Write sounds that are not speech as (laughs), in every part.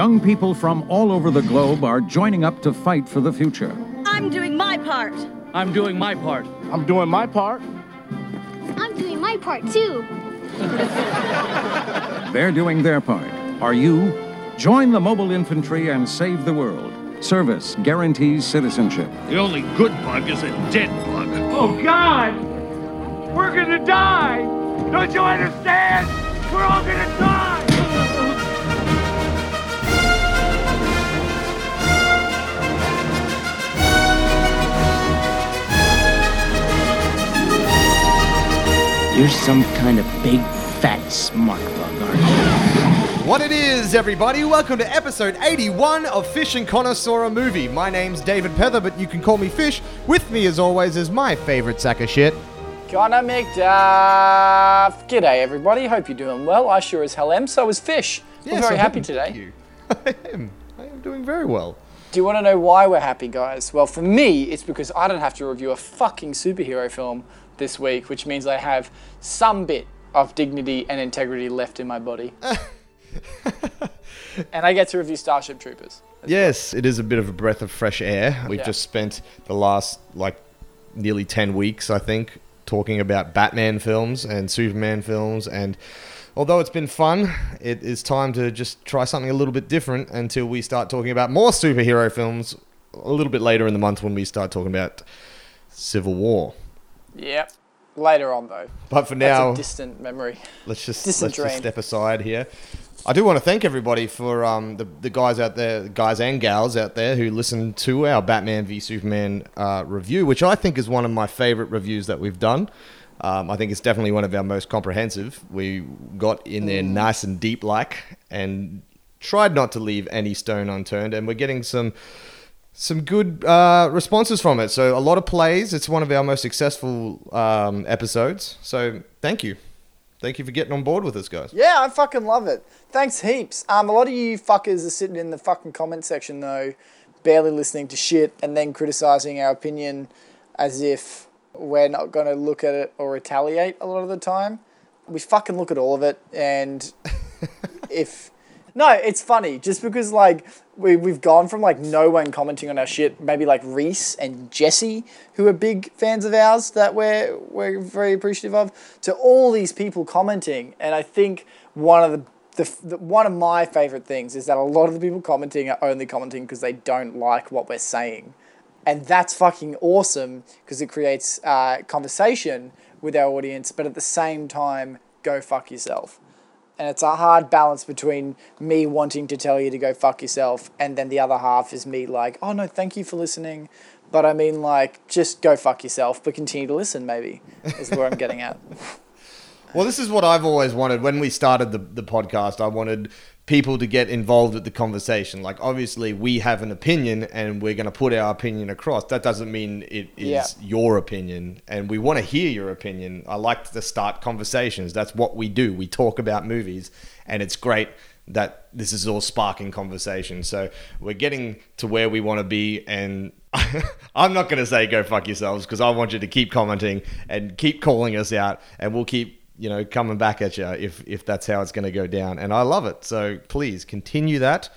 Young people from all over the globe are joining up to fight for the future. I'm doing my part. I'm doing my part. I'm doing my part. I'm doing my part too. (laughs) They're doing their part. Are you? Join the mobile infantry and save the world. Service guarantees citizenship. The only good bug is a dead bug. Oh, God! We're gonna die! Don't you understand? We're all gonna die! You're some kind of big, fat, smart bug, aren't you? What it is, everybody? Welcome to episode 81 of Fish and Connoisseur a Movie. My name's David Pether, but you can call me Fish. With me, as always, is my favorite sack of shit. Connor McDuff. G'day, everybody. Hope you're doing well. I sure as hell am. So is Fish. We're Yes, very I happy am. today. Thank you. (laughs) I am. I am doing very well. Do you want to know why we're happy, guys? Well, for me, it's because I don't have to review a fucking superhero film this week, which means I have some bit of dignity and integrity left in my body. (laughs) and I get to review Starship Troopers. Yes, it is a bit of a breath of fresh air. We've Yeah. just spent the last, like, nearly 10 weeks, I think, talking about Batman films and Superman films. And although it's been fun, it is time to just try something a little bit different until we start talking about more superhero films a little bit later in the month when we start talking about Civil War. Yep. Later on, though. But for That's now, a distant memory. let's just distant let's just step aside here. I do want to thank everybody for um, the the guys out there, guys and gals out there who listened to our Batman v Superman uh, review, which I think is one of my favorite reviews that we've done. Um, I think it's definitely one of our most comprehensive. We got in there Mm. nice and deep, like, and tried not to leave any stone unturned. And we're getting some some good uh, responses from it. So a lot of plays. It's one of our most successful um, episodes. So thank you, thank you for getting on board with us, guys. Yeah, I fucking love it. Thanks heaps. Um, a lot of you fuckers are sitting in the fucking comment section though, barely listening to shit and then criticizing our opinion as if we're not going to look at it or retaliate a lot of the time. We fucking look at all of it and (laughs) if no, it's funny just because like we we've gone from like no one commenting on our shit, maybe like Reese and Jesse, who are big fans of ours that we're we're very appreciative of, to all these people commenting, and I think one of the the, the one of my favorite things is that a lot of the people commenting are only commenting because they don't like what we're saying, and that's fucking awesome because it creates uh, conversation with our audience, but at the same time, go fuck yourself and it's a hard balance between me wanting to tell you to go fuck yourself and then the other half is me like oh no thank you for listening but i mean like just go fuck yourself but continue to listen maybe is where i'm getting at (laughs) Well, this is what I've always wanted. When we started the, the podcast, I wanted people to get involved with the conversation. Like, obviously, we have an opinion and we're going to put our opinion across. That doesn't mean it is Yeah. your opinion. And we want to hear your opinion. I like to start conversations. That's what we do. We talk about movies, and it's great that this is all sparking conversation. So we're getting to where we want to be, and (laughs) I'm not going to say go fuck yourselves because I want you to keep commenting and keep calling us out, and we'll keep you know coming back at you if if that's how it's going to go down. And I love it. So please continue that.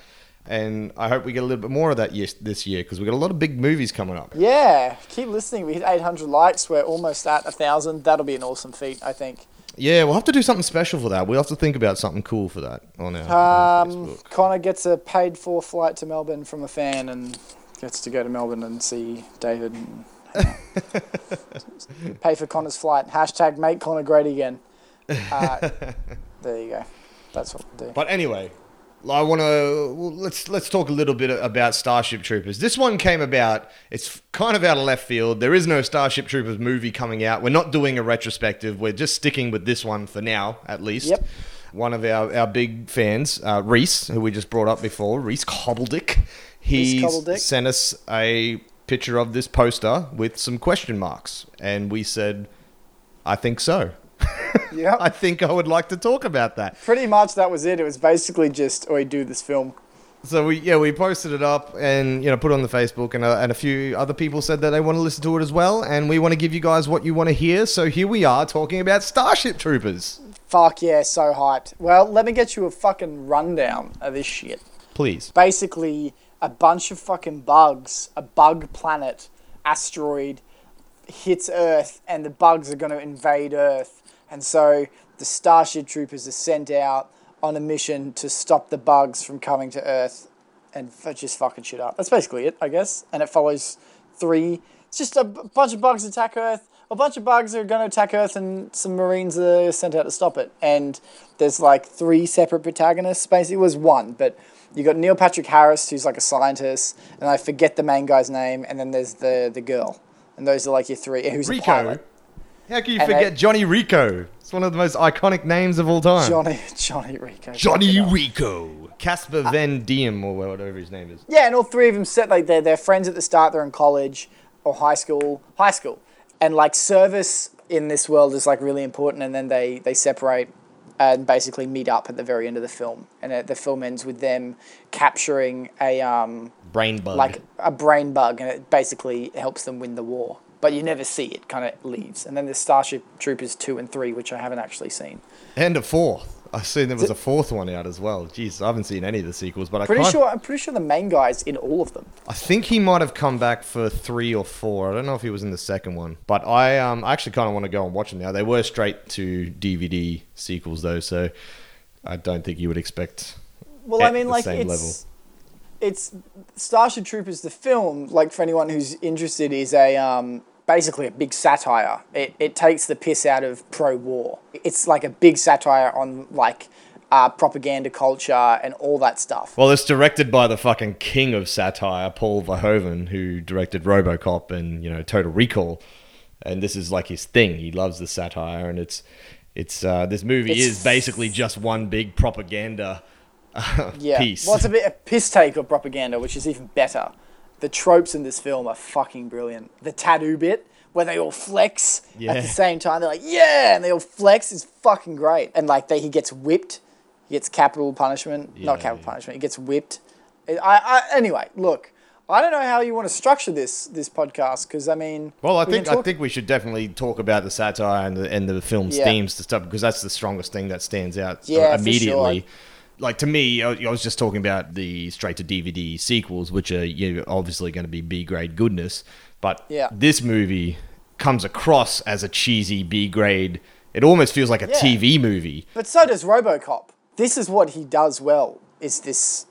And I hope we get a little bit more of that this year because we've got a lot of big movies coming up. yeah keep listening we hit 800 likes we're almost at a thousand that'll be an awesome feat i think Yeah, we'll have to do something special for that. We'll have to think about something cool for that on our, on um, Facebook. connor gets a paid for flight to melbourne from a fan and gets to go to melbourne and see david and (laughs) pay for connor's flight hashtag make connor great again uh, (laughs) there you go that's what we'll do But anyway, I want to well, let's let's talk a little bit about Starship Troopers. This one came about. It's kind of out of left field. There is no Starship Troopers movie coming out. We're not doing a retrospective. We're just sticking with this one for now, at least. Yep. One of our, our big fans, uh, Reese, who we just brought up before, Reese Cobbledick, he Cobbledick. sent us a picture of this poster with some question marks, and we said, "I think so." (laughs) yeah I think I would like to talk about that. Pretty much that was it. It was basically just, oh, we do this film. So we yeah we posted it up and you know put it on the Facebook and a, and a few other people said that they want to listen to it as well and we want to give you guys what you want to hear so here we are talking about Starship Troopers. Fuck yeah, so hyped. Well, let me get you a fucking rundown of this shit. Please. basically a bunch of fucking bugs, a bug planet, asteroid hits Earth, and the bugs are going to invade Earth. And so the Starship Troopers are sent out on a mission to stop the bugs from coming to Earth and just fucking shit up. That's basically it, I guess. And it follows three. It's just a b- bunch of bugs attack Earth. A bunch of bugs are going to attack Earth, and some Marines are sent out to stop it. And there's like three separate protagonists. Basically, it was one, but you got Neil Patrick Harris, who's like a scientist, and I forget the main guy's name. And then there's the the girl, and those are like your three. Who's a pilot? How can you And forget Johnny Rico? It's one of the most iconic names of all time. Johnny (laughs) Johnny Rico. Johnny Rico. Casper Van Dien or whatever his name is. Yeah, and all three of them set like they're they're friends at the start. They're in college or high school, high school, and like service in this world is like really important. And then they they separate and basically meet up at the very end of the film. And uh, the film ends with them capturing a um Brain bug. like a brain bug, and it basically helps them win the war. But you never see it; kind of leaves. And then there's Starship Troopers two and three, which I haven't actually seen. and a fourth. I've seen there was a fourth one out as well. Jeez, I haven't seen any of the sequels, but I pretty sure I'm pretty sure the main guy's in all of them. I think he might have come back for three or four. I don't know if he was in the second one, but I um I actually kind of want to go and watch them now. They were straight to DVD sequels though, so I don't think you would expect. Well, I mean, like it's level. it's Starship Troopers the film. Like for anyone who's interested, is a um, basically a big satire. It it takes the piss out of pro-war. It's like a big satire on like uh, propaganda culture and all that stuff. Well, it's directed by the fucking king of satire, Paul Verhoeven, who directed RoboCop and you know Total Recall, and this is like his thing. He loves the satire, and it's it's uh, this movie It's- is basically just one big propaganda uh, yeah. piece. Well, it's a bit a piss take of propaganda, which is even better. The tropes in this film are fucking brilliant. The tattoo bit where they all flex at the same time. They're like, yeah, and they all flex is fucking great. And like they, he gets whipped. He gets capital punishment. Not capital yeah. punishment. He gets whipped. I, I anyway, look. I don't know how you want to structure this this podcast because I mean, Well, I we think can I think we should definitely talk about the satire and the and the film's Yeah. themes and stuff because that's the strongest thing that stands out uh, Yeah, for immediately. sure. Like to me, I I was just talking about the straight to DVD sequels, which are you know, obviously going to be B grade goodness, but Yeah. this movie comes across as a cheesy B grade. It almost feels like a Yeah. TV movie. But so does RoboCop. This is what he does well. Is this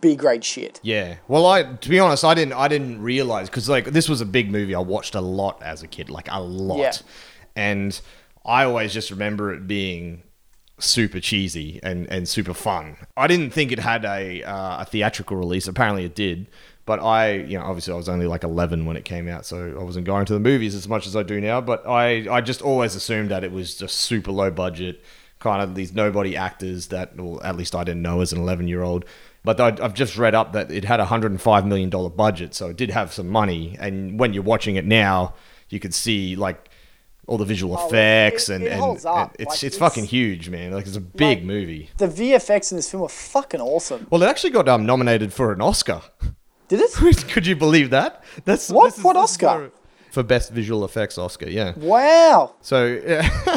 B grade shit? Yeah. Well, I to be honest, I didn't I didn't realize because like this was a big movie I watched a lot as a kid, like a lot, Yeah. and I always just remember it being super cheesy and and super fun. I didn't think it had a uh, a theatrical release. Apparently, it did. But I, you know, obviously I was only like 11 when it came out, so I wasn't going to the movies as much as I do now. But I, I just always assumed that it was just super low budget, kind of these nobody actors that, well, at least I didn't know as an 11 year old. But I've just read up that it had a $105 million budget, so it did have some money. And when you're watching it now, you could see like all the visual Oh, effects it- and, it and, up. and it's, Like, it's it's- fucking huge, man. Like it's a big Like- movie. The VFX in this film are fucking awesome. Well, it actually got um, nominated for an Oscar. (laughs) Did it? (laughs) Could you believe that? That's What? is- What Oscar? For, best visual effects Oscar, yeah. Wow. So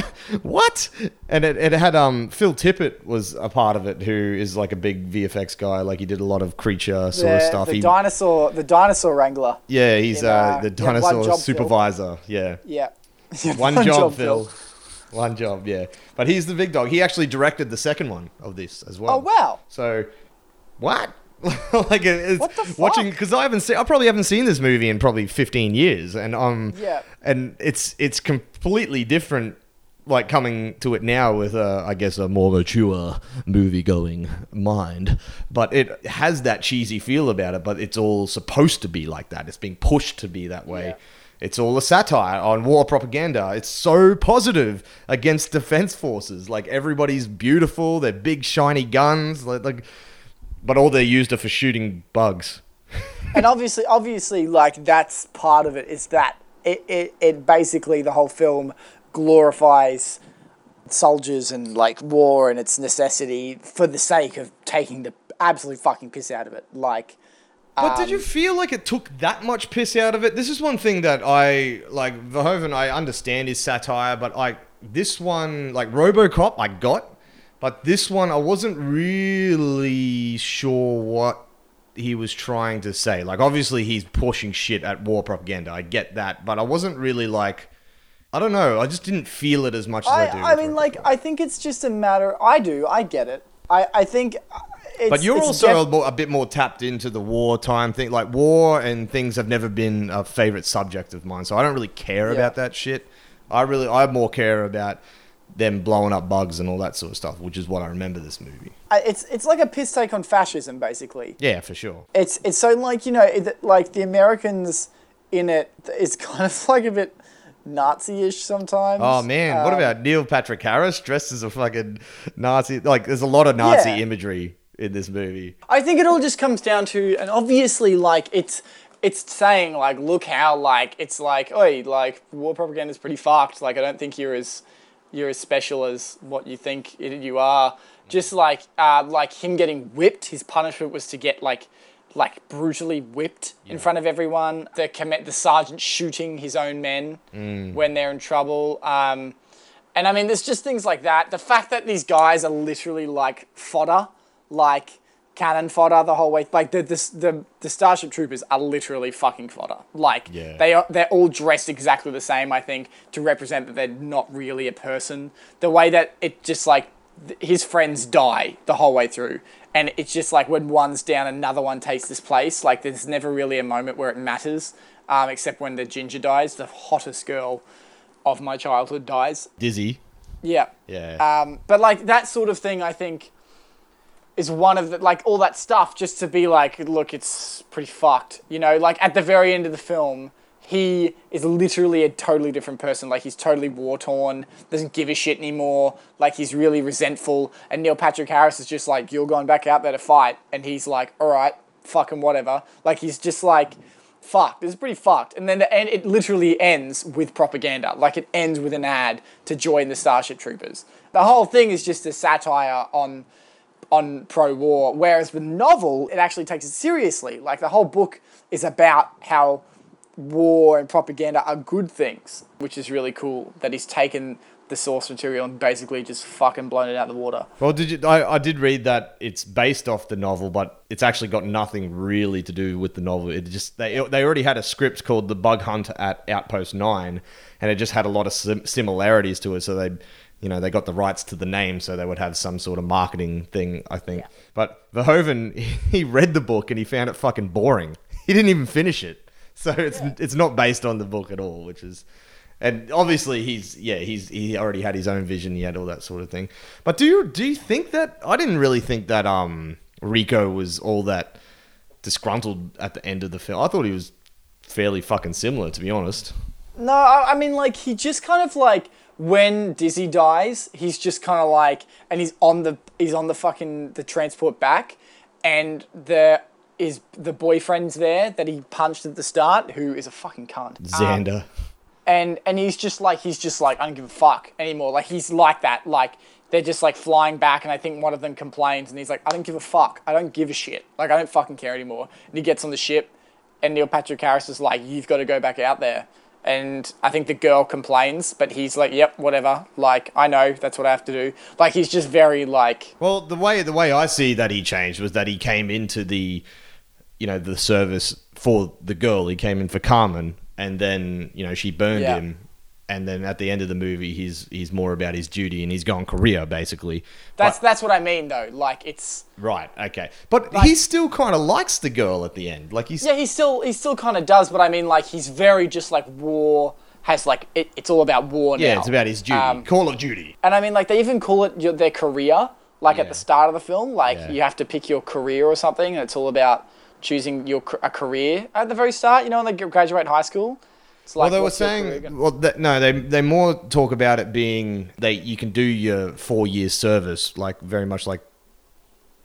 (laughs) what? And it, it had um Phil Tippett was a part of it, who is like a big VFX guy. Like he did a lot of creature sort of stuff. the He, dinosaur, the dinosaur wrangler. yeah, he's in, uh, uh, the yeah, dinosaur Phil. supervisor. Yeah. Yeah. (laughs) One, job, Phil. One job, yeah. But he's the big dog. He actually directed the second one of this as well. Oh wow. So, what? (laughs) like it's What the fuck? watching because I haven't seen. I probably haven't seen this movie in probably fifteen years, and um, Yeah. and it's it's completely different. Like coming to it now with a, I guess, a more mature movie-going mind, but it has that cheesy feel about it. But it's all supposed to be like that. It's being pushed to be that way. Yeah. It's all a satire on war propaganda. It's so positive against defense forces. Like everybody's beautiful. They're big shiny guns. Like, like but all they're used are for shooting bugs. and obviously, obviously, like that's part of it. Is that it? It, it basically the whole film glorifies soldiers and like war and its necessity for the sake of taking the absolute fucking piss out of it. Like, But Um, did you feel like it took that much piss out of it? This is one thing that I like. Verhoeven, I understand his satire, but like this one, like RoboCop, I got, But this one, I wasn't really sure what he was trying to say. Like, obviously, he's pushing shit at war propaganda. I get that, but I wasn't really like. I don't know. I just didn't feel it as much as I, I, do. I mean, like, I think it's just a matter. I do. I get it. I, I think. Uh, It's, But you're also def- a, more, a bit more tapped into the wartime thing. Like war and things have never been a favorite subject of mine, so I don't really care Yeah. about that shit. I really, I more care about them blowing up bugs and all that sort of stuff, which is what I remember this movie. I- it's it's like a piss take on fascism, basically. Yeah, for sure. It's it's so like you know it, like the Americans in it is (laughs) kind of like a bit Nazi-ish sometimes. Oh man, what Um, about Neil Patrick Harris dressed as a fucking Nazi? Like, there's a lot of Nazi Yeah. imagery in this movie. I think it all just comes down to, and obviously, like it's it's saying like, look how like it's like, oi, like war propaganda is pretty fucked. Like I don't think you're as you're as special as what you think it, you are. Just like uh, like him getting whipped, his punishment was to get like like brutally whipped in front of everyone. The comm- the sergeant shooting his own men when they're in trouble. Um, and I mean, there's just things like that. The fact that these guys are literally like fodder, like cannon fodder the whole way. Like the the the, the Starship Troopers are literally fucking fodder. Like Yeah. they are they're all dressed exactly the same. I think to represent that they're not really a person. The way that it just like th- his friends die the whole way through. And it's just like when one's down, another one takes this place. Like there's never really a moment where it matters, um, except when the ginger dies, the hottest girl of my childhood dies. Dizzy. Yeah. Yeah. Um, but like that sort of thing, I think, is one of the like all that stuff just to be like, look, it's pretty fucked. You know, like at the very end of the film, he is literally a totally different person. Like he's totally war torn, doesn't give a shit anymore. Like he's really resentful. And Neil Patrick Harris is just like, you're going back out there to fight, and he's like, all right, fucking whatever. Like he's just like. Fucked. It's pretty fucked. And then the end, it literally ends with propaganda. Like it ends with an ad to join the Starship Troopers. The whole thing is just a satire on on pro-war. Whereas the novel, it actually takes it seriously. Like the whole book is about how war and propaganda are good things, which is really cool. That he's taken the source material and basically just fucking blown it out of the water. Well, did you? I, I did read that it's based off the novel, but it's actually got nothing really to do with the novel. It just they they already had a script called The Bug Hunt at Outpost Nine, and it just had a lot of sim- similarities to it. So they, you know, they got the rights to the name, so they would have some sort of marketing thing, I think. But Verhoeven, (laughs) he read the book and he found it fucking boring. (laughs) He didn't even finish it, so it's it's not based on the book at all, which is. And obviously, he's yeah, he's he already had his own vision. He had all that sort of thing. But do you do you think that I didn't really think that um Rico was all that disgruntled at the end of the film? I thought he was fairly fucking similar, to be honest. No, I, I mean like he just kind of like when Dizzy dies, he's just kind of like, and he's on the he's on the fucking the transport back, and the is the boyfriend's there that he punched at the start, who is a fucking cunt. Um, Zander. and and he's just like he's just like I don't give a fuck anymore. Like he's like that. Like they're just like flying back, and I think one of them complains, and he's like, I don't give a fuck. I don't give a shit. Like I don't fucking care anymore. And he gets on the ship, and Neil Patrick Harris is like, you've got to go back out there. And I think the girl complains, but he's like, yep, whatever. Like I know that's what I have to do. Like he's just very like Well, the way the way I see that he changed was that he came into the, you know, the service for the girl. He came in for Carmen, and then you know she burned Yeah. him, and then at the end of the movie, he's he's more about his duty and he's gone career basically. that's But- that's what I mean though. Like it's right. Okay, but Like- he still kind of likes the girl at the end. Like he's Yeah, he still he still kind of does, but I mean, like he's very just like war has like it, it's all about war now. yeah, it's about his duty. Um, Call of Duty. and I mean, like they even call it your, their career. Like at the start of the film, like Yeah. you have to pick your career or something, and it's all about choosing your a career at the very start. You know, when they graduate high school. Like well, they were what's your career saying. Well, that, no, they they more talk about it being they you can do your four years service like very much like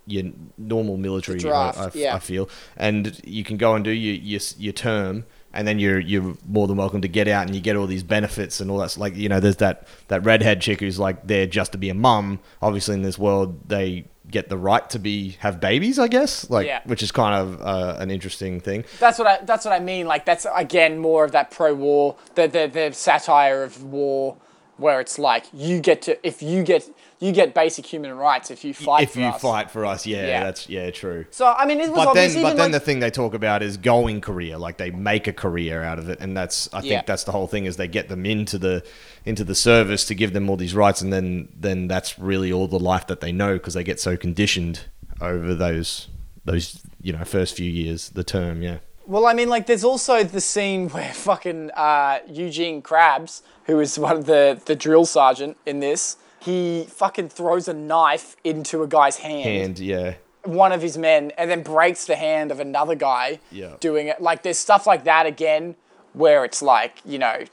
your normal military. Draft, I, I- yeah. I feel, and you can go and do your your, your term, and then you're you're more than welcome to get out and you get all these benefits and all that. Like you know, there's that that redhead chick who's like there just to be a mum. Obviously, in this world, they get the right to be have babies. I guess, like Yeah. which is kind of uh, an interesting thing. That's what I. That's what I mean. Like that's again more of that pro-war, the the, the satire of war, where it's like you get to if you get you get basic human rights if you fight for us. if you us. fight for us, yeah, Yeah. that's yeah, true. So I mean, it was But obvious. then, but then like, the thing they talk about is going career. Like they make a career out of it, and that's I think Yeah. that's the whole thing is they get them into the into the service to give them all these rights, and then then that's really all the life that they know because they get so conditioned over those those you know first few years, the term, yeah. Well, I mean, like, there's also the scene (laughs) where fucking uh, Eugene Krabs, who is one of the, the drill sergeant in this, he fucking throws a knife into a guy's hand, And yeah, one of his men, and then breaks the hand of another guy Yeah. doing it. Like, there's stuff like that again where it's like, you know,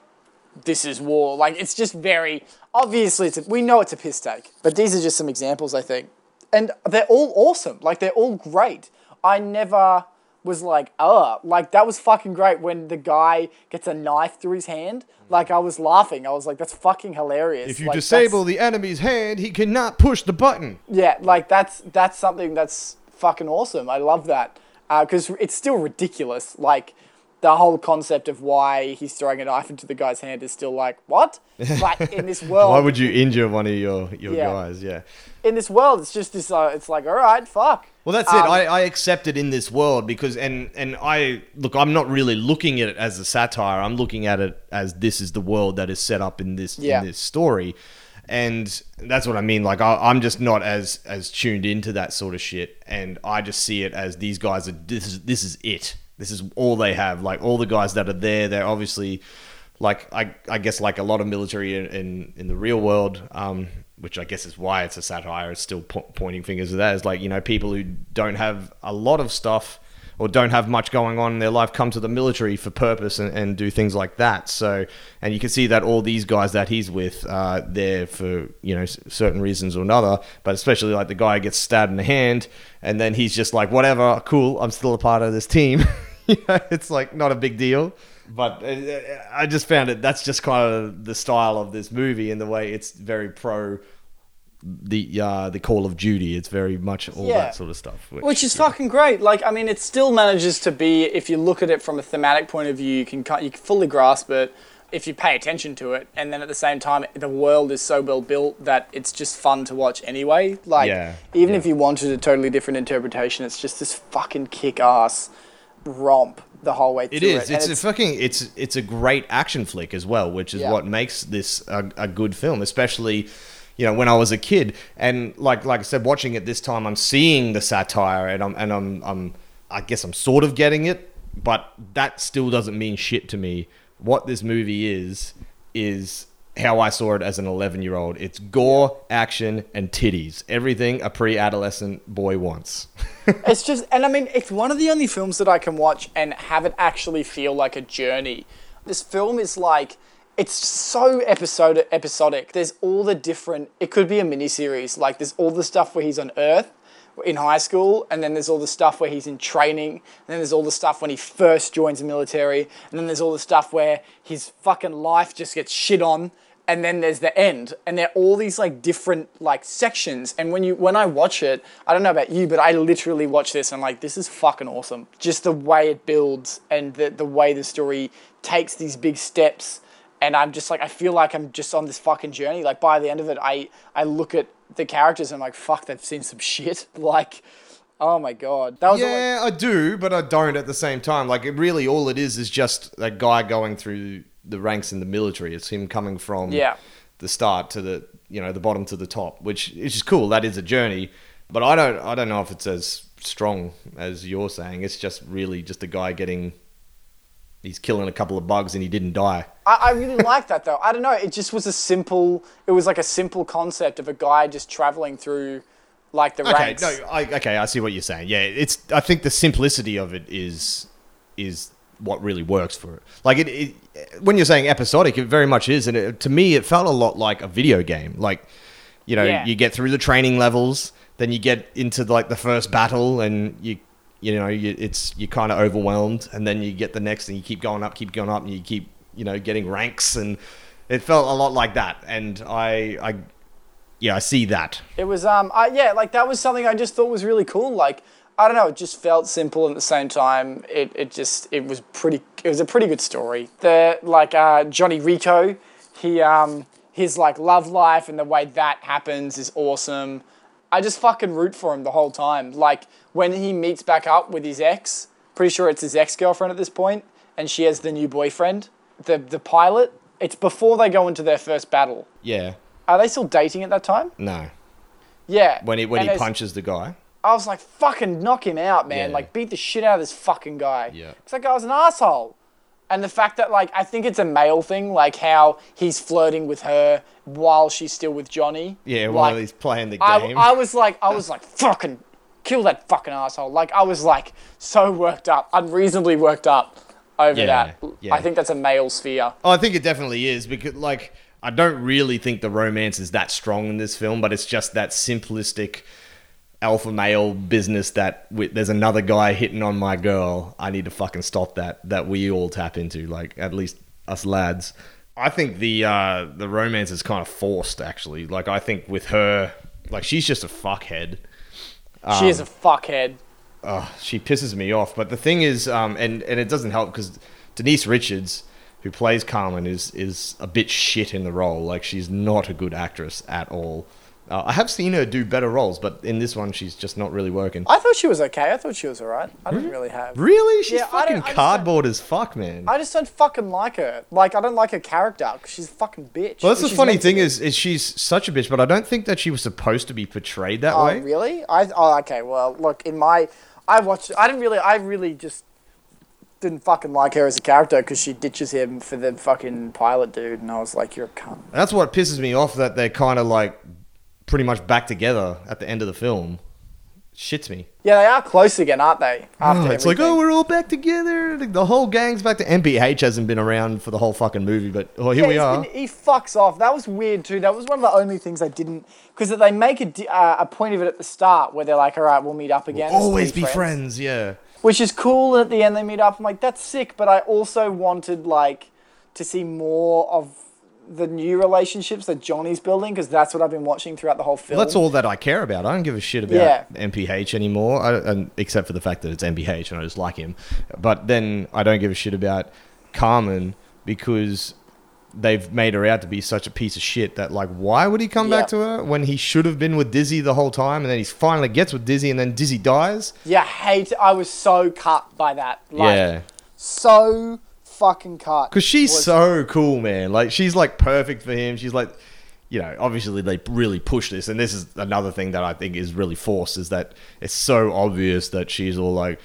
this is war. Like, it's just very obviously, it's a, we know it's a piss take, but these are just some examples, I think. And they're all awesome. Like, they're all great. I never was like, oh, like that was fucking great when the guy gets a knife through his hand. Like, I was laughing. I was like, that's fucking hilarious. if you Like, disable the enemy's hand, he cannot push the button. yeah, like that's that's something that's fucking awesome. I love that uh, because it's still ridiculous. Like the whole concept of why he's throwing a knife into the guy's hand is still like what? (laughs) Like in this world, Why would you injure one of your your Yeah. guys? Yeah. in this world, it's just this. Uh, it's like all right, fuck. Well, that's Um, it. I, I accept it in this world because, and and I look. I'm not really looking at it as a satire. I'm looking at it as this is the world that is set up in this Yeah. in this story, and that's what I mean. Like I, I'm just not as as tuned into that sort of shit, and I just see it as these guys are. This is this is it. This is all they have. Like all the guys that are there, they're obviously like I, I guess like a lot of military in, in, in the real world, um, which I guess is why it's a satire. It's still po- pointing fingers at that. Is like you know people who don't have a lot of stuff or don't have much going on in their life come to the military for purpose and, and do things like that. So and you can see that all these guys that he's with uh, there for you know s- certain reasons or another. But especially like the guy gets stabbed in the hand and then he's just like whatever, cool, I'm still a part of this team. (laughs) (laughs) it's like not a big deal but uh, I just found it. That's just kind of the style of this movie, and the way it's very pro the uh, the Call of Duty. It's very much all Yeah. that sort of stuff. Which is fucking great. Like, I mean, it still manages to be, if you look at it from a thematic point of view, you can you can fully grasp it if you pay attention to it. And then at the same time, the world is so well built that it's just fun to watch anyway. Like, Yeah, even yeah. if you wanted a totally different interpretation, it's just this fucking kick-ass romp the whole way through It it. is. It's, a fucking. It's it's a great action flick as well, which is Yeah. what makes this a, a good film, especially. You know, when I was a kid, and like like I said, watching it this time, I'm seeing the satire, and I'm and I'm I'm I guess I'm sort of getting it, but that still doesn't mean shit to me. What this movie is is how I saw it as an 11 year old. It's gore, action, and titties. Everything a pre-adolescent boy wants. (laughs) it's just and i mean it's one of the only films that i can watch and have it actually feel like a journey this film is like it's so episodic episodic there's all the different it could be a miniseries like there's all the stuff where he's on earth in high school and then there's all the stuff where he's in training and then there's all the stuff when he first joins the military and then there's all the stuff where his fucking life just gets shit on and then there's the end and they're all these like different like sections. And when you when i watch it i don't know about you but i literally watch this and like this is fucking awesome. Just the way it builds and the, the way the story takes these big steps and i'm just like i feel like i'm just on this fucking journey. Like by the end of it i i look at the characters and i'm like fuck they've seen some (laughs) shit. Like oh my god. That was Yeah, I do, but I don't at the same time. Like, it really, all it is is just a guy going through the ranks in the military. It's him coming from Yeah. the start to the you know the bottom to the top, which which is cool. That is a journey, but I don't I don't know if it's as strong as you're saying. It's just really just a guy getting. He's killing a couple of bugs and he didn't die. I, I really (laughs) like that though. I don't know. It just was a simple. It was like a simple concept of a guy just traveling through, like the Okay, ranks. no, I, okay, I see what you're saying. Yeah, it's. I think the simplicity of it is is what really works for it. Like it, it when you're saying episodic, it very much is, and it, to me, it felt a lot like a video game. Like, you know, Yeah. you get through the training levels, then you get into like the first battle, and you. You know, you, it's you're kind of overwhelmed, and then you get the next, and you keep going up, keep going up, and you keep, you know, getting ranks, and it felt a lot like that. And I, I, yeah, I see that. It was um I, yeah like that was something I just thought was really cool. Like I don't know, it just felt simple and at the same time it, it just it was pretty it was a pretty good story. The like uh, Johnny Rico, he um his like love life and the way that happens is awesome. I just fucking root for him the whole time. Like when he meets back up with his ex, pretty sure it's his ex girlfriend at this point, and she has the new boyfriend, the the pilot. It's before they go into their first battle. Yeah. Are they still dating at that time? No. Yeah. When he when And he punches the guy. I was like, fucking knock him out, man. Yeah. Like, beat the shit out of this fucking guy. Yeah. Because that guy was an asshole. And the fact that, like, I think it's a male thing, like how he's flirting with her while she's still with Johnny. Yeah, like, while he's playing the I, game. I was like, I was like, fucking kill that fucking asshole. Like, I was like so worked up, unreasonably worked up over Yeah, that. yeah. I think that's a male sphere. Oh, I think it definitely is because, like, I don't really think the romance is that strong in this film, but it's just that simplistic alpha male business that wi- there's another guy hitting on my girl. I need to fucking stop that. That we all tap into, like at least us lads. I think the uh, the romance is kind of forced, actually. Like, I think with her, like, she's just a fuckhead. she is a fuckhead. oh, she pisses me off. But the thing is, um, and and it doesn't help because Denise Richards, who plays Carmen, is is a bit shit in the role. Like she's not a good actress at all. Uh, I have seen her do better roles, but in this one, she's just not really working. I thought she was okay. I thought she was alright. I didn't really have. Really, she's Yeah, I don't- fucking I just cardboard as fuck, man. I just don't fucking like her. Like, I don't like her character because she's a fucking bitch. well, that's the She's funny meant to thing be. is, is she's such a bitch, but I don't think that she was supposed to be portrayed that Oh, way. really? I oh, okay. Well, look, in my, I watched. I didn't really. I really just didn't fucking like her as a character because she ditches him for the fucking pilot dude, and I was like, you're a cunt. That's what pisses me off that they're kind of like pretty much back together at the end of the film. Shits me. Yeah, they are close again, aren't they? After Oh, it's like, oh, we're all back together. The whole gang's back to NPH hasn't been around for the whole fucking movie, but oh, here Yeah, we are. been- he fucks off. That was weird too. That was one of the only things I didn't because they make a, uh, a point of it at the start where they're like, all right, we'll meet up again. as Always be friends, yeah. which is cool. And at the end, they meet up. I'm like, that's sick. But I also wanted like to see more of the new relationships that Johnny's building because that's what I've been watching throughout the whole film. Well, that's all that I care about. I don't give a shit about Yeah. NPH anymore, I, and, except for the fact that it's NPH and I just like him. But then I don't give a shit about Carmen because they've made her out to be such a piece of shit that like why would he come back to her when he should have been with Dizzy the whole time and then he finally gets with Dizzy and then Dizzy dies? Yeah, hate. I was so cut by that. Like, yeah. So fucking cut. Because she's Was- so cool, man. Like she's like perfect for him. She's like, you know, obviously they really push this, and this is another thing that I think is really forced is that it's so obvious that she's all like,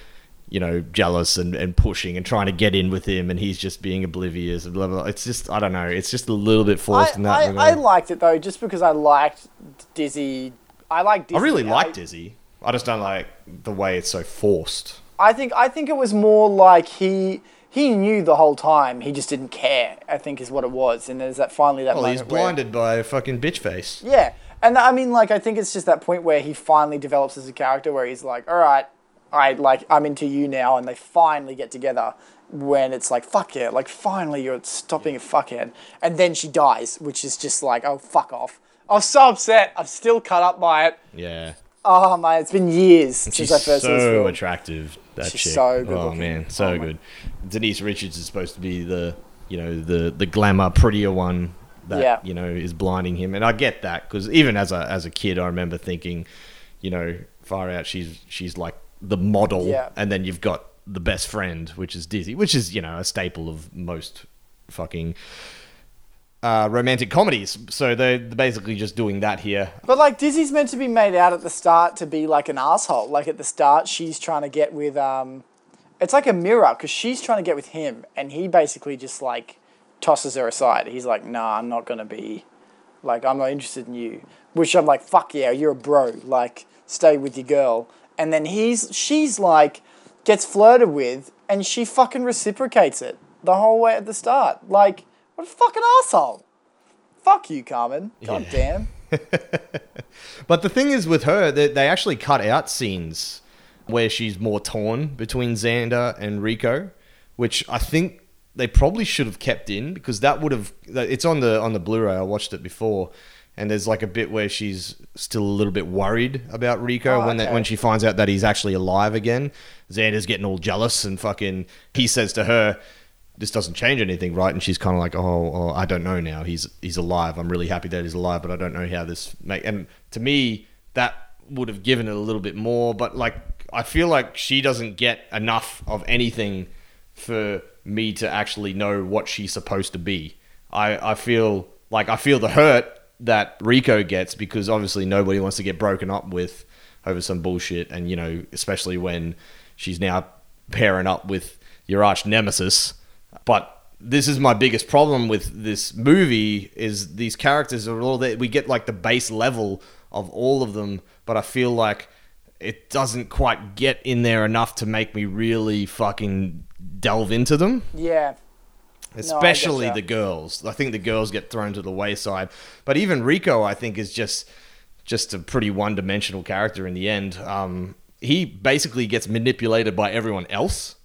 you know, jealous and, and pushing and trying to get in with him, and he's just being oblivious and blah blah. blah. It's just I don't know. It's just a little bit I, forced in that I, regard. I liked it though, just because I liked Dizzy. I like Dizzy. I really I- like Dizzy. I just don't like the way it's so forced. I think I think it was more like he he knew the whole time. He just didn't care. I think is what it was. And there's that finally that Well, he's where- blinded by a fucking bitch face. yeah, and I mean, like, I think it's just that point where he finally develops as a character, where he's like, all right, I like I'm into you now, and they finally get together. When it's like fuck yeah, like finally you're stopping a fuckhead, and then she dies, which is just like oh fuck off. I was so upset. I'm still cut up by it. Yeah. Oh man, it's been years since I first saw this so film. attractive. That She's chick. so oh, good Oh looking. man, oh, so Oh, good. Denise Richards is supposed to be the you know the the glamour, prettier one that Yeah. you know is blinding him, and I get that because even as a as a kid, I remember thinking, you know, far out, she's she's like the model, Yeah. and then you've got the best friend, which is Dizzy, which is you know a staple of most fucking. Uh, romantic comedies, so they're basically just doing that here. But like Dizzy's meant to be made out at the start to be like an asshole. Like at the start, she's trying to get with um, it's like a mirror because she's trying to get with him, and he basically just like tosses her aside. He's like, "Nah, I'm not gonna be, like, I'm not interested in you." Which I'm like, "Fuck yeah, you're a bro. Like, stay with your girl." And then he's she's like gets flirted with, and she fucking reciprocates it the whole way at the start. Like, what a fucking asshole. Fuck you, Carmen. God damn. (laughs) But the thing is with her, they, they actually cut out scenes where she's more torn between Zander and Rico, which I think they probably should have kept in because that would have. It's on the on the Blu-ray. I watched it before, and there's like a bit where she's still a little bit worried about Rico Oh, when that, when she finds out that he's actually alive again. Zander's getting all jealous and fucking. He says to her. This doesn't change anything, right? And she's kind of like, oh, oh, I don't know now. He's he's alive. I'm really happy that he's alive, but I don't know how this make. And to me, that would have given it a little bit more. But like, I feel like she doesn't get enough of anything for me to actually know what she's supposed to be. I I feel like I feel the hurt that Rico gets because obviously nobody wants to get broken up with over some bullshit, and you know, especially when she's now pairing up with your arch nemesis. But this is my biggest problem with this movie is these characters are all that we get like the base level of all of them, but I feel like it doesn't quite get in there enough to make me really fucking delve into them Yeah. especially getcha. the girls. I think the girls get thrown to the wayside. But even Rico, I think, is just just a pretty one dimensional character in the end. Um, he basically gets manipulated by everyone else,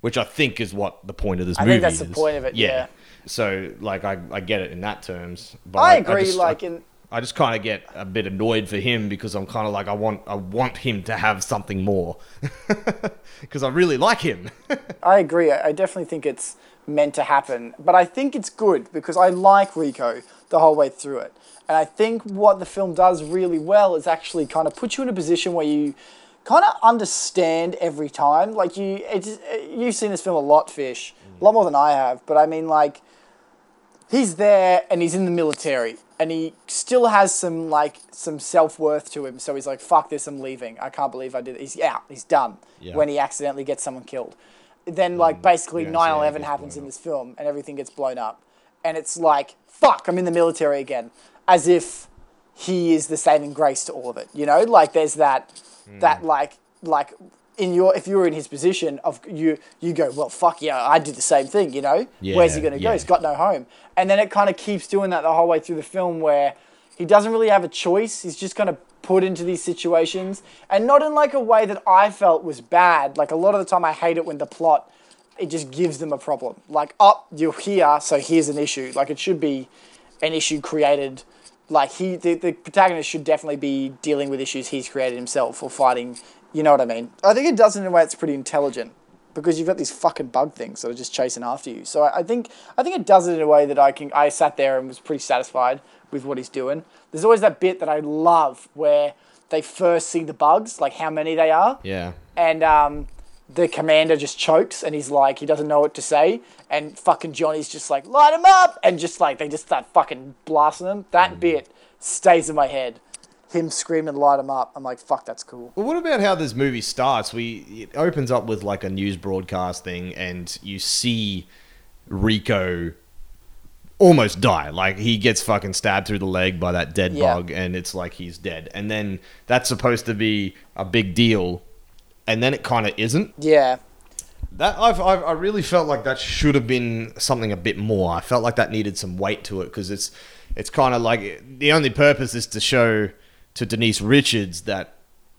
which I think is what the point of this movie. I think that's the point of it, yeah. So like I, I get it in that terms. But I agree, just- like, I, in- I just kind of get a bit annoyed for him because I'm kind of like I want I want him to have something more (laughs) because I really like him. (laughs) I agree. I I definitely think it's meant to happen, but I think it's good because I like Rico the whole way through it. And I think what the film does really well is actually kind of put you in a position where you kind of understand every time. Like you, it's, you've seen this film a lot, Fish, a lot more than I have. But I mean, like, he's there and he's in the military and he still has some like some self-worth to him so he's like fuck this i'm leaving i can't believe i did it. he's out he's done Yeah. when he accidentally gets someone killed then like basically Mm. yeah, 9-11 it happens in this film and everything gets blown up and it's like fuck i'm in the military again as if he is the saving grace to all of it you know like there's that Mm. that like like in your if you were in his position of you you go well fuck yeah i did the same thing you know? Where's he going to go? yeah. he's got no home. And then it kind of keeps doing that the whole way through the film where he doesn't really have a choice. He's just kind of put into these situations. And not in like a way that i felt was bad. Like a lot of the time i hate it when the plot it just gives them a problem. Like oh you're here so here's an issue. Like it should be an issue created like he the, the protagonist should definitely be dealing with issues he's created himself or fighting you know what i mean? I think it does it in a way that's pretty intelligent because you've got these fucking bug things that are just chasing after you. So I, I think i think it does it in a way that i can i sat there and was pretty satisfied with what he's doing. There's always that bit that i love where they first see the bugs like how many they are. Yeah. and um, the commander just chokes and he's like he doesn't know what to say and fucking johnny's just like light him up and just like they just start fucking blasting him that mm-hmm. bit stays in my head him screaming light him up i'm like fuck that's cool Well, what about how this movie starts? We it opens up with like a news broadcast thing, and you see Rico almost die. Like he gets fucking stabbed through the leg by that dead Yeah. bug, and it's like he's dead. And then that's supposed to be a big deal, and then it kind of isn't. yeah That I've, I've I really felt like that should have been something a bit more. I felt like that needed some weight to it because it's it's kind of like the only purpose is to show to Denise Richards that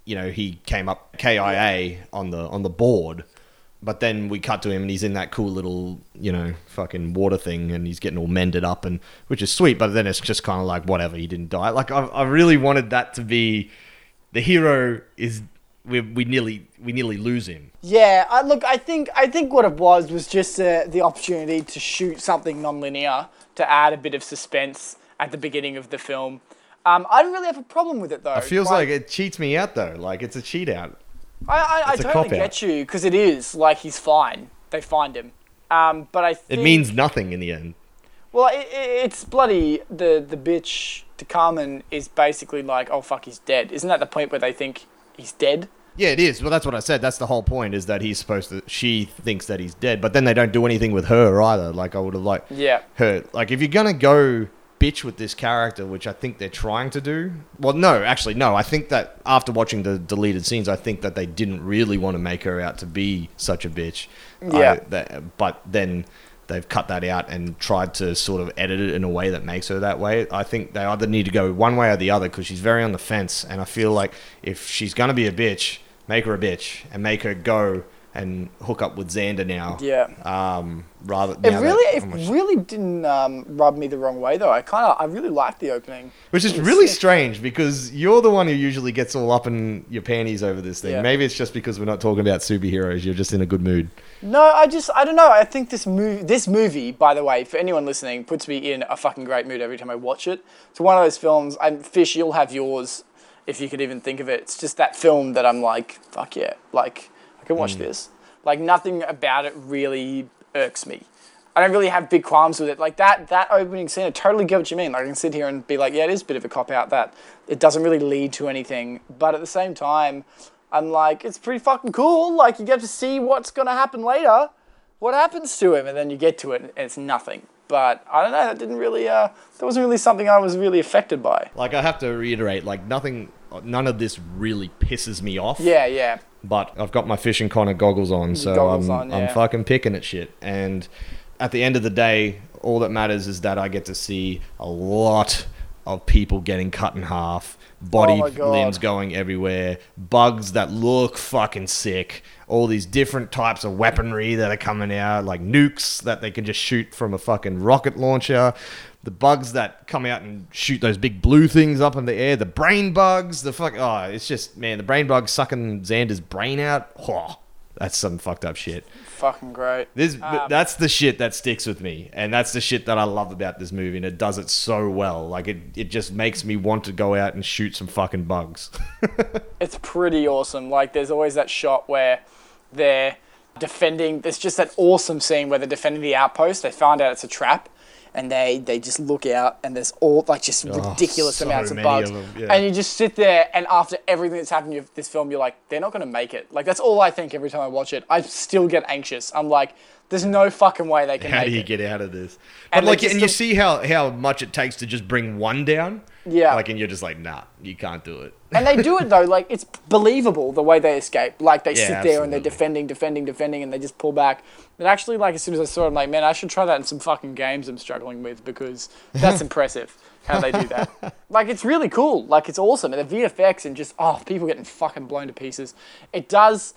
you know he came up KIA on the on the board, but then we cut to him and he's in that cool little you know fucking water thing and he's getting all mended up and which is sweet. But then it's just kind of like whatever he didn't die. Like I, I really wanted that to be the hero is we we nearly we nearly lose him. Yeah, I, look, I think I think what it was was just uh, the opportunity to shoot something non-linear to add a bit of suspense at the beginning of the film. Um, I don't really have a problem with it though. It feels like it cheats me out though. Like it's a cheat out. I, I, I totally get you because it is like he's fine. They find him, um, but I It means nothing in the end. well, it, it, it's bloody the the bitch to Carmen is basically like, oh fuck, he's dead. Isn't that the point where they think he's dead? Yeah, it is. Well, that's what I said. That's the whole point. Is that he's supposed to? She thinks that he's dead, but then they don't do anything with her either. Like I would have liked Yeah. her. Like if you're gonna go bitch with this character, which I think they're trying to do. Well, no, actually, no. I think that after watching the deleted scenes, I think that they didn't really want to make her out to be such a bitch. Yeah. I- that- but then they've cut that out and tried to sort of edit it in a way that makes her that way. I think they either need to go one way or the other because she's very on the fence, and I feel like if she's gonna be a bitch, make her a bitch and make her go and hook up with Zander now. Yeah. Um, rather. It now that really, it I'm really didn't um, rub me the wrong way though. I kind of, I really liked the opening. Which is really sick. strange because you're the one who usually gets all up in your panties over this thing. Yeah. Maybe it's just because we're not talking about superheroes. You're just in a good mood. No, I just, I don't know. I think this movie, this movie, by the way, for anyone listening, puts me in a fucking great mood every time I watch it. It's one of those films. And Fish, you'll have yours if you could even think of it. It's just that film that I'm like, fuck yeah, like I can watch hmm. this. Like nothing about it really irks me. I don't really have big qualms with it. Like that that opening scene, I totally get what you mean. Like I can sit here and be like, yeah, it is a bit of a cop out that it doesn't really lead to anything. But at the same time, I'm like, it's pretty fucking cool. Like you get to see what's gonna happen later. What happens to him, and then you get to it, and it's nothing. But I don't know. That didn't really. Uh, that wasn't really something I was really affected by. Like I have to reiterate, like nothing, none of this really pisses me off. Yeah, yeah. But I've got my fishing Connor goggles on, so goggles I'm on, I'm fucking picking at shit. And at the end of the day, all that matters is that I get to see a lot of people getting cut in half, body Oh limbs going everywhere, bugs that look fucking sick, all these different types of weaponry that are coming out, like nukes that they can just shoot from a fucking rocket launcher. The bugs that come out and shoot those big blue things up in the air, the brain bugs, the fuck, oh, it's just man, the brain bugs sucking Zander's brain out. Oh, that's some fucked up shit. Fucking great. This Um, that's the shit that sticks with me, and that's the shit that I love about this movie, and it does it so well. Like it, it just makes me want to go out and shoot some fucking bugs. (laughs) it's pretty awesome. Like there's always that shot where they're defending. There's just that awesome scene where they're defending the outpost. They find out it's a trap, and they they just look out, and there's all like just oh, ridiculous so amounts of bugs. of them, yeah. And you just sit there, and after everything that's happened in this film, you're like, they're not gonna make it. Like that's all I think every time I watch it. I still get anxious. I'm like, there's no fucking way they can how do you it. get out of this? But And like, and you don't- see how how much it takes to just bring one down. Yeah. Like, and you're just like, nah, you can't do it. and they do (laughs) it though, like it's believable the way they escape. Like they Yeah, sit there and they're defending, defending, defending, and they just pull back. But actually, like as soon as I saw it, I'm like, man, I should try that in some fucking games I'm struggling with because that's (laughs) impressive how they do that. Like it's really cool. Like it's awesome. And the VFX and just oh, people getting fucking blown to pieces. It does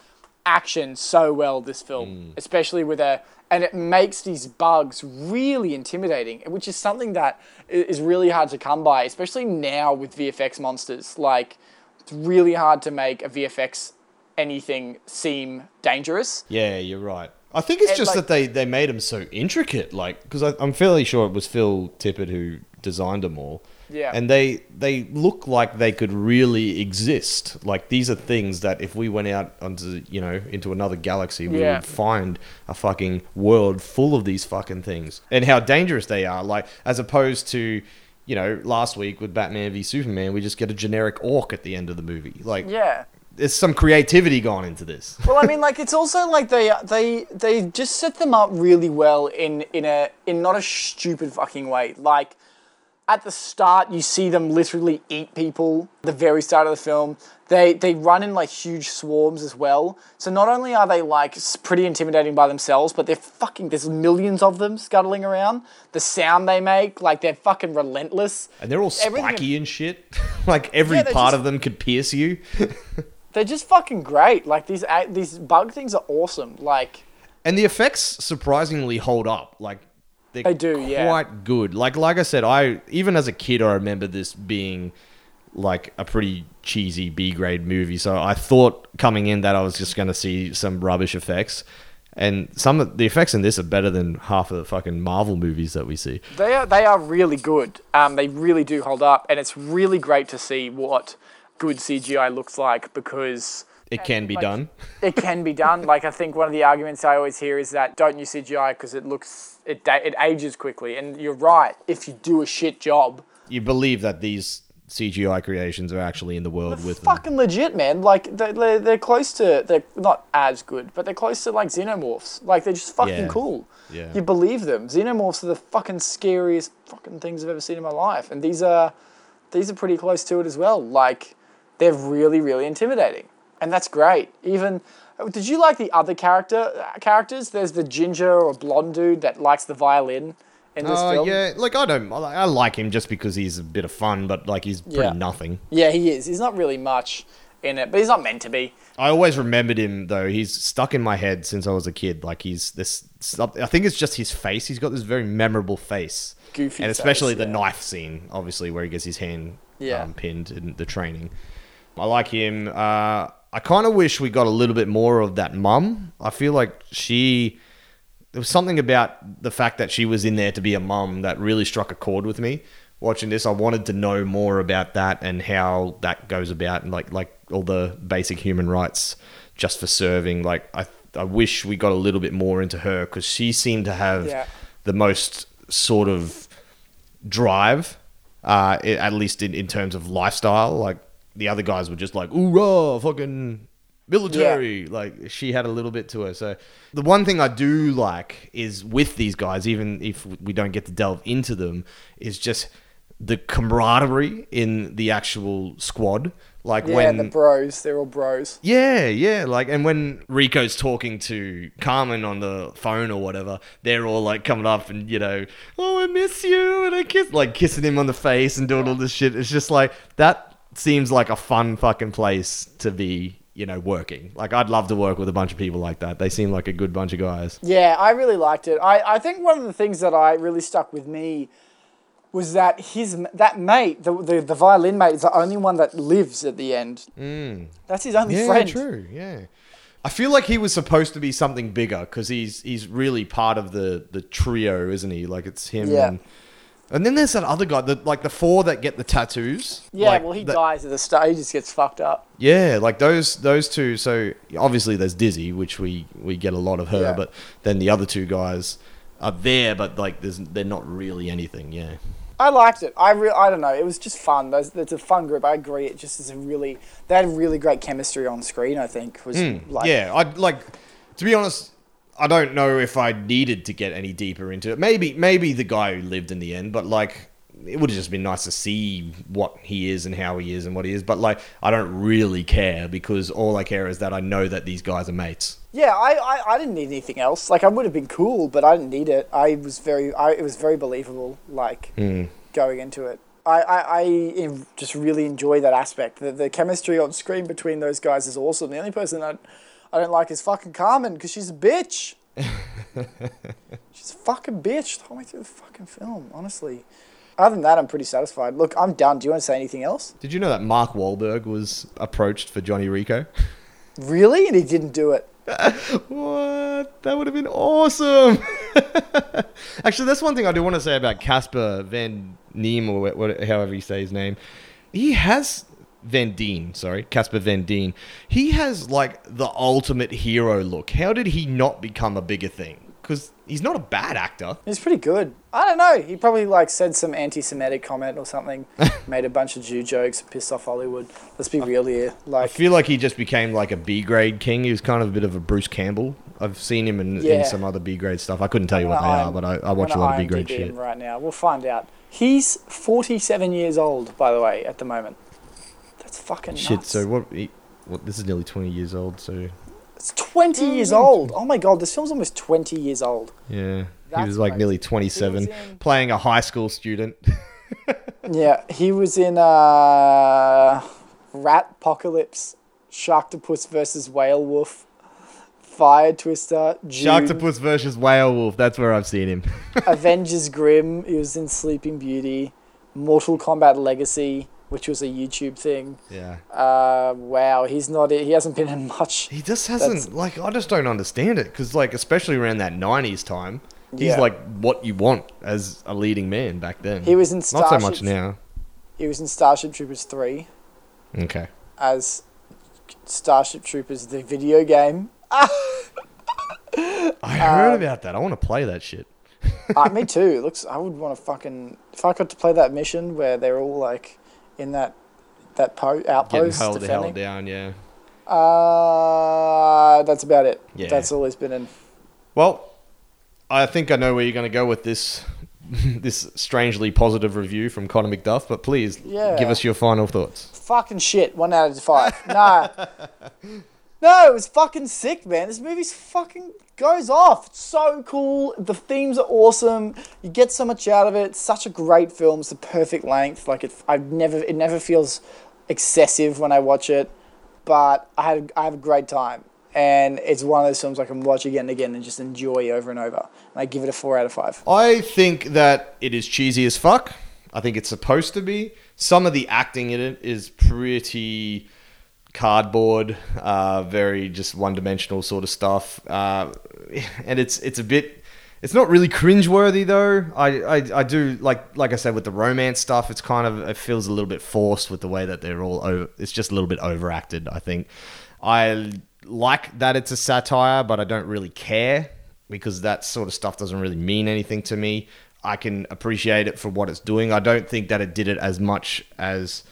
action so well this film, mm. especially with a and it makes these bugs really intimidating, which is something that is really hard to come by, especially now with VFX monsters. Like it's really hard to make a VFX anything seem dangerous. Yeah, you're right. I think it's And, just like- that they they made them so intricate, like because I'm fairly sure it was Phil Tippett who designed them all. Yeah. and they they look like they could really exist. Like these are things that if we went out onto you know into another galaxy, we Yeah. would find a fucking world full of these fucking things, and how dangerous they are. Like as opposed to. You know, last week with Batman v Superman, we just get a generic orc at the end of the movie. Like, Yeah. there's some creativity gone into this. Well, I mean, like it's also like they they they just set them up really well in in a in not a stupid fucking way. Like at the start, you see them literally eat people. The very start of the film, they they run in like huge swarms as well. So not only are they like pretty intimidating by themselves, but they're fucking. There's millions of them scuttling around. The sound they make, like they're fucking relentless. And they're all Everything- spiky and shit. (laughs) like every Yeah, part just- of them could pierce you. (laughs) They're just fucking great. Like these these bug things are awesome. Like. and the effects surprisingly hold up. Like they're They do, yeah. quite good. Like like I said, I even as a kid I remember this being like a pretty cheesy B grade movie. So I thought coming in that I was just gonna see some rubbish effects. And some of the effects in this are better than half of the fucking Marvel movies that we see. They are they are really good. Um, they really do hold up, and it's really great to see what good CGI looks like because It can be like- done. (laughs) it can be done. Like I think one of the arguments I always hear is that don't use CGI because it looks it it ages quickly, and you're right. If you do a shit job, You believe that these CGI creations are actually in the world with them. fucking legit, man. Like they're, they're, they're close to they're not as good, but they're close to like xenomorphs. Like they're just fucking Yeah. cool. Yeah. You believe them. Xenomorphs are the fucking scariest fucking things I've ever seen in my life, and these are these are pretty close to it as well. Like they're really really intimidating, and that's great. Even did you like the other character uh, characters? There's the ginger or blonde dude that likes the violin in this Oh film. yeah, like I don't, I like him just because he's a bit of fun, but like he's pretty Yeah. nothing. Yeah, he is. He's not really much. in it, but he's not meant to be. I always remembered him though. He's stuck in my head since I was a kid. Like he's this. I think it's just his face. He's got this very memorable face. Goofy and especially face, the yeah. knife scene, obviously, where he gets his hand Yeah. um, pinned in the training. I like him. Uh, I kind of wish we got a little bit more of that mum. I feel like she. There was something about the fact that she was in there to be a mum that really struck a chord with me. Watching this, I wanted to know more about that and how that goes about, and like like all the basic human rights just for serving. Like I, I wish we got a little bit more into her because she seemed to have Yeah. the most sort of drive, uh, at least in, in terms of lifestyle. Like the other guys were just like, "Hoorah, fucking military!" Like she had a little bit to her. So the one thing I do like is with these guys, even if we don't get to delve into them, is just the camaraderie in the actual squad. Like Yeah, when the bros, they're all bros. yeah, yeah. Like, and when Rico's talking to Carmen on the phone or whatever, they're all like coming up and, you know, oh, I miss you. And I kiss, like kissing him on the face and doing all this shit. It's just like, that seems like a fun fucking place to be, you know, working. Like, I'd love to work with a bunch of people like that. They seem like a good bunch of guys. Yeah, I really liked it. I, I think one of the things that I really stuck with me was that his that mate, the, the the violin mate, is the only one that lives at the end. Mm. That's his only Yeah, friend. true. Yeah. I feel like he was supposed to be something bigger because he's he's really part of the the trio, isn't he? Like it's him Yeah. and and then there's that other guy, the, like the four that get the tattoos. Yeah, like well, he the- dies at the start. He just gets fucked up. Yeah, like those those two. So obviously there's Dizzy, which we we get a lot of her, Yeah. but then the other two guys are there, but like there's they're not really anything. Yeah. I liked it. I re- I don't know. It was just fun. There's, it's a fun group. I agree. It just is a really they had really great chemistry on screen. I think was like Hmm, yeah, I'd like to be honest. I don't know if I needed to get any deeper into it. Maybe, maybe the guy who lived in the end, but like, it would have just been nice to see what he is and how he is and what he is. But like, I don't really care because all I care is that I know that these guys are mates. Yeah, I, I, I didn't need anything else. Like I would have been cool, but I didn't need it. I was very I it was very believable. Like hmm. going into it, I, I, I just really enjoy that aspect. The, the chemistry on screen between those guys is awesome. The only person I, I don't like is fucking Carmen because she's a bitch. (laughs) she's a fucking bitch the whole way through the fucking film. Honestly, other than that, I'm pretty satisfied. Look, I'm done. Do you want to say anything else? Did you know that Mark Wahlberg was approached for Johnny Rico? (laughs) Really? And he didn't do it. (laughs) What? That would have been awesome. Actually, that's one thing I do want to say about Casper Van Diem or however you say his name. He has Van Dien, sorry, Casper Van Dien. He has like the ultimate hero look. How did he not become a bigger thing? Because he's not a bad actor. He's pretty good. I don't know. He probably like said some anti-Semitic comment or something, (laughs) made a bunch of Jew jokes, pissed off Hollywood. Let's be real here. I feel like he just became like a B grade king. He was kind of a bit of a Bruce Campbell. I've seen him in, Yeah. in some other B grade stuff. I couldn't tell you what they I'm are, but I, I watch a lot of B grade shit. right now. We'll find out. He's 47 years old, by the way, at the moment. That's fucking Shit. nuts. So what? He, what? This is nearly twenty years old. So It's 20 years old. Oh my god, this film's almost 20 years old. yeah, he was like crazy. nearly twenty-seven, in- playing a high school student. (laughs) Yeah, he was in uh, Rat Apocalypse, Sharktopus versus Whale Wolf, Fire Twister, June, Sharktopus versus Whale Wolf. That's where I've seen him. (laughs) Avengers Grimm. He was in Sleeping Beauty, Mortal Kombat Legacy, which was a YouTube thing. yeah. Uh, wow, he's not. He hasn't been in much. He just hasn't That's- like I just don't understand it because like especially around that '90s time, he's Yeah. like what you want as a leading man back then. He was in not so much Starship- now. He was in Starship Troopers three Okay. as Starship Troopers the video game. (laughs) I heard about that. I want to play that shit. uh, me too. It looks. I would want to fucking. If I got to play that mission where they're all like in that that po- outpost held, held defending. down. Yeah. Uh, that's about it. Yeah. That's all he's been in. Well, I think I know where you're going to go with this (laughs) this strangely positive review from Connor McDuff, but please Yeah. give us your final thoughts. Fucking shit. One out of five. (laughs) nah. No, it was fucking sick, man. This movie's fucking goes off. It's so cool. The themes are awesome. You get so much out of it. It's such a great film. It's the perfect length. Like it, I never, it never feels excessive when I watch it. but I had I have a great time, and it's one of those films I can watch again and again and just enjoy over and over. And I give it a four out of five. I think that it is cheesy as fuck. I think it's supposed to be. Some of the acting in it is pretty cardboard, uh, very just one dimensional sort of stuff. Uh, and it's it's a bit it's not really cringeworthy though. I, I, I do like like I said with the romance stuff. It's kind of it feels a little bit forced with the way that they're all over. It's just a little bit overacted. I think. I like that it's a satire, but I don't really care because that sort of stuff doesn't really mean anything to me. I can appreciate it for what it's doing. I don't think that it did it as much as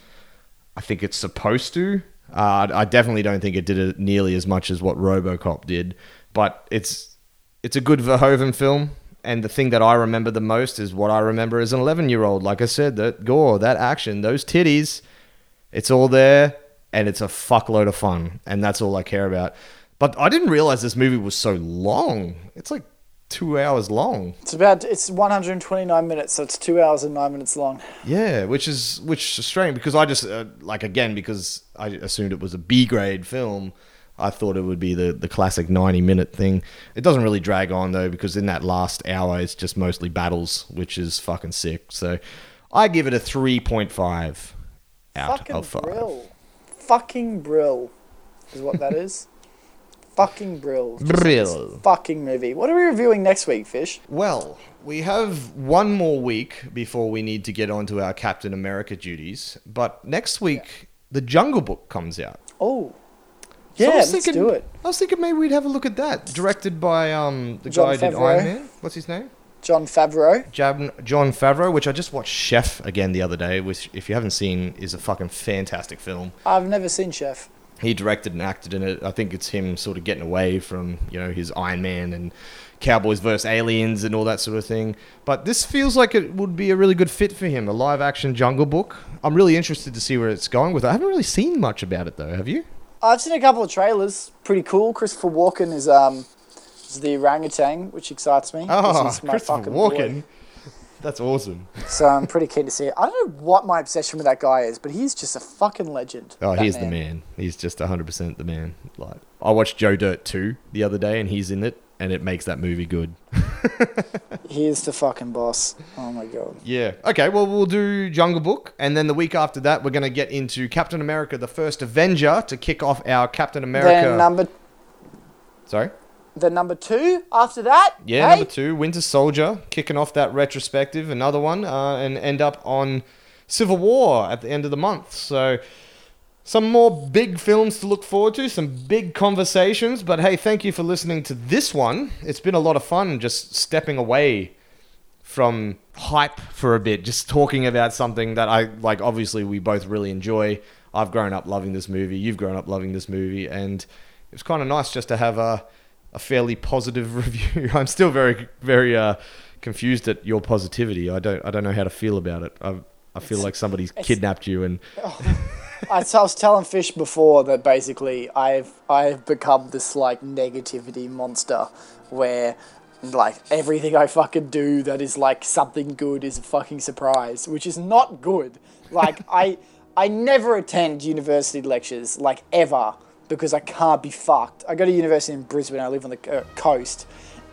I think it's supposed to. Uh, I definitely don't think it did it nearly as much as what RoboCop did, but it's it's a good Verhoeven film. And the thing that I remember the most is what I remember as an 11 year old. Like I said, that gore, that action, those titties, it's all there and it's a fuckload of fun. And that's all I care about. But I didn't realize this movie was so long. It's like two hours long. It's about it's 129 minutes, so it's two hours and nine minutes long. Yeah, which is which is strange because I just uh, like again because I assumed it was a B grade film. I thought it would be the the classic 90 minute thing. It doesn't really drag on though because in that last hour it's just mostly battles, which is fucking sick. So I give it a 3.5 out Fucking of 5. brill. Fucking brill is what that is. (laughs) fucking brill. Brill. Fucking movie. What are we reviewing next week, Fish? Well, we have one more week before we need to get on to our Captain America duties, but next week the Jungle Book comes out. Oh. Yeah, I was let's thinking- do it. I was thinking maybe we'd have a look at that. Directed by um the Jon guy who did Iron Man. What's his name? Jon Favreau. Jab- Jon Favreau, which I just watched Chef again the other day, which if you haven't seen is a fucking fantastic film. I've never seen Chef. He directed and acted in it. I think it's him sort of getting away from, you know, his Iron Man and Cowboys versus Aliens and all that sort of thing. But this feels like it would be a really good fit for him, a live action Jungle Book. I'm really interested to see where it's going with it. I haven't really seen much about it though, have you? I've seen a couple of trailers. Pretty cool. Christopher Walken is um is the orangutan, which excites me. Oh, Christopher fucking boy. That's awesome. So I'm pretty keen to see it. I don't know what my obsession with that guy is, but he's just a fucking legend. Oh, he's the man. He's just 100% the man. Like I watched Joe Dirt 2 the other day and he's in it and it makes that movie good. (laughs) He is the fucking boss. Oh my god. Yeah. Okay, well we'll do Jungle Book and then the week after that we're going to get into Captain America the First Avenger to kick off our Captain America. Then number Sorry? Then number two after that. Yeah, hey? number 2, Winter Soldier, kicking off that retrospective, another one uh, and end up on Civil War at the end of the month. So some more big films to look forward to, some big conversations. But hey, thank you for listening to this one. It's been a lot of fun just stepping away from hype for a bit, just talking about something that I like. Obviously, we both really enjoy. I've grown up loving this movie. You've grown up loving this movie, and it was kind of nice just to have a a fairly positive (laughs) review. I'm still very very uh, confused at your positivity. I don't I don't know how to feel about it. I I feel like somebody's kidnapped you and (laughs) I, I was telling Fish before that basically I've I've become this like negativity monster where like everything I fucking do that is like something good is a fucking surprise, which is not good. Like (laughs) I I never attend university lectures like ever because I can't be fucked. I go to university in Brisbane. I live on the uh, coast,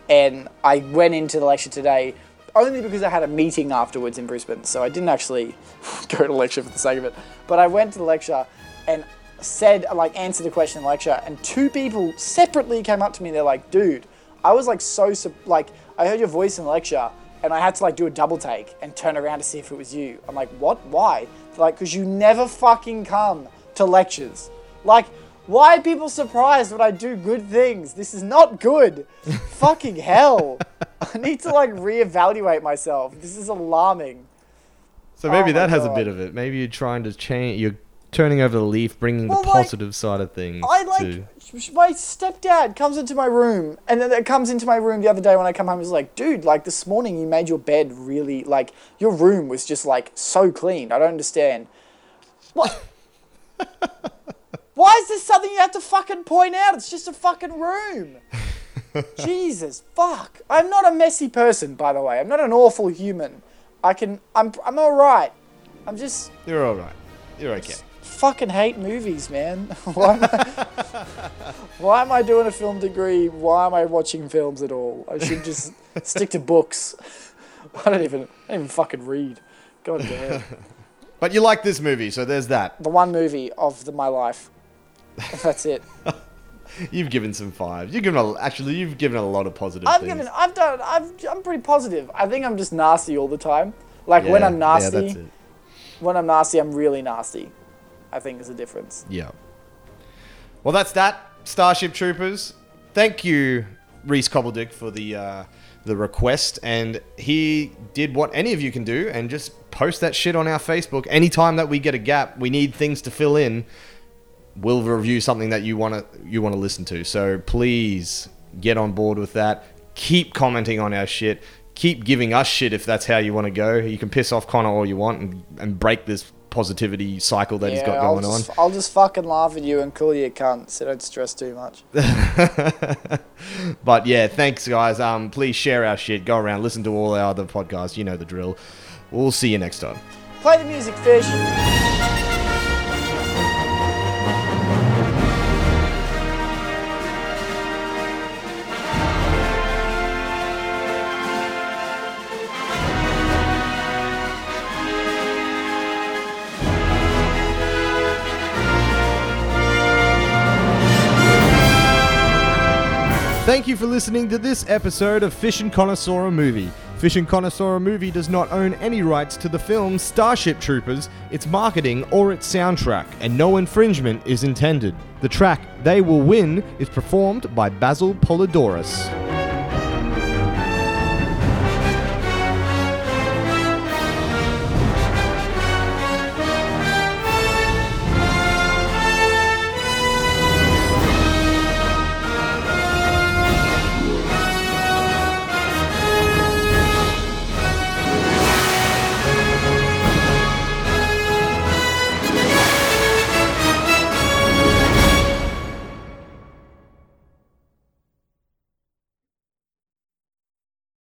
and I went into the lecture today only because I had a meeting afterwards in Brisbane. So I didn't actually (laughs) go to lecture for the sake of it. But I went to the lecture and said, like, answered a question in the lecture, and two people separately came up to me. They're like, dude, I was like so, like, I heard your voice in the lecture, and I had to like do a double take and turn around to see if it was you. I'm like, what? Why? They're like, because you never fucking come to lectures. Like, why are people surprised when I do good things? This is not good. (laughs) fucking hell. I need to like reevaluate myself. This is alarming. So maybe Oh that has a bit of it. Maybe you're trying to change. You're turning over the leaf, bringing Well, the like, positive side of things. I like to- my stepdad comes into my room, and then it comes into my room the other day when I come home. He's like, "Dude, like this morning you made your bed really like your room was just like so clean. I don't understand. What? (laughs) Why is this something you have to fucking point out? It's just a fucking room. (laughs) Jesus, fuck. I'm not a messy person, by the way. I'm not an awful human. I can. I'm. I'm all right. I'm just You're all right. You're okay. fucking hate movies, man. (laughs) Why am, I, (laughs) why am I doing a film degree? Why am I watching films at all? I should just stick to books. I don't even, I don't even fucking read. God damn. But you like this movie, so there's that. The one movie of the, my life. That's it. (laughs) You've given some fives. You've given a, actually you've given a lot of positive I've things. given, I've done, I've, I'm pretty positive. I think I'm just nasty all the time. Like when I'm nasty, Yeah, that's it. when I'm nasty, I'm really nasty. I think is a difference. Yeah. Well, that's that. Starship Troopers. Thank you, Reese Cobbledick, for the uh, the request, and he did what any of you can do, and just post that shit on our Facebook. Anytime that we get a gap, we need things to fill in. We'll review something that you want to you want to listen to. So please get on board with that. Keep commenting on our shit. Keep giving us shit if that's how you want to go. You can piss off Connor all you want and, and break this positivity cycle that he's got I'll going on. I'll just fucking laugh at you and call you a cunt, so don't stress too much. (laughs) But yeah, thanks guys. Um, please share our shit. Go around, listen to all our other podcasts. You know the drill. We'll see you next time. Play the music, fish. Thank you for listening to this episode of Fish and Connoisseur Movie. Fish and Connoisseur Movie does not own any rights to the film Starship Troopers, its marketing, or its soundtrack, and no infringement is intended. The track They Will Win is performed by Basil Poledouris.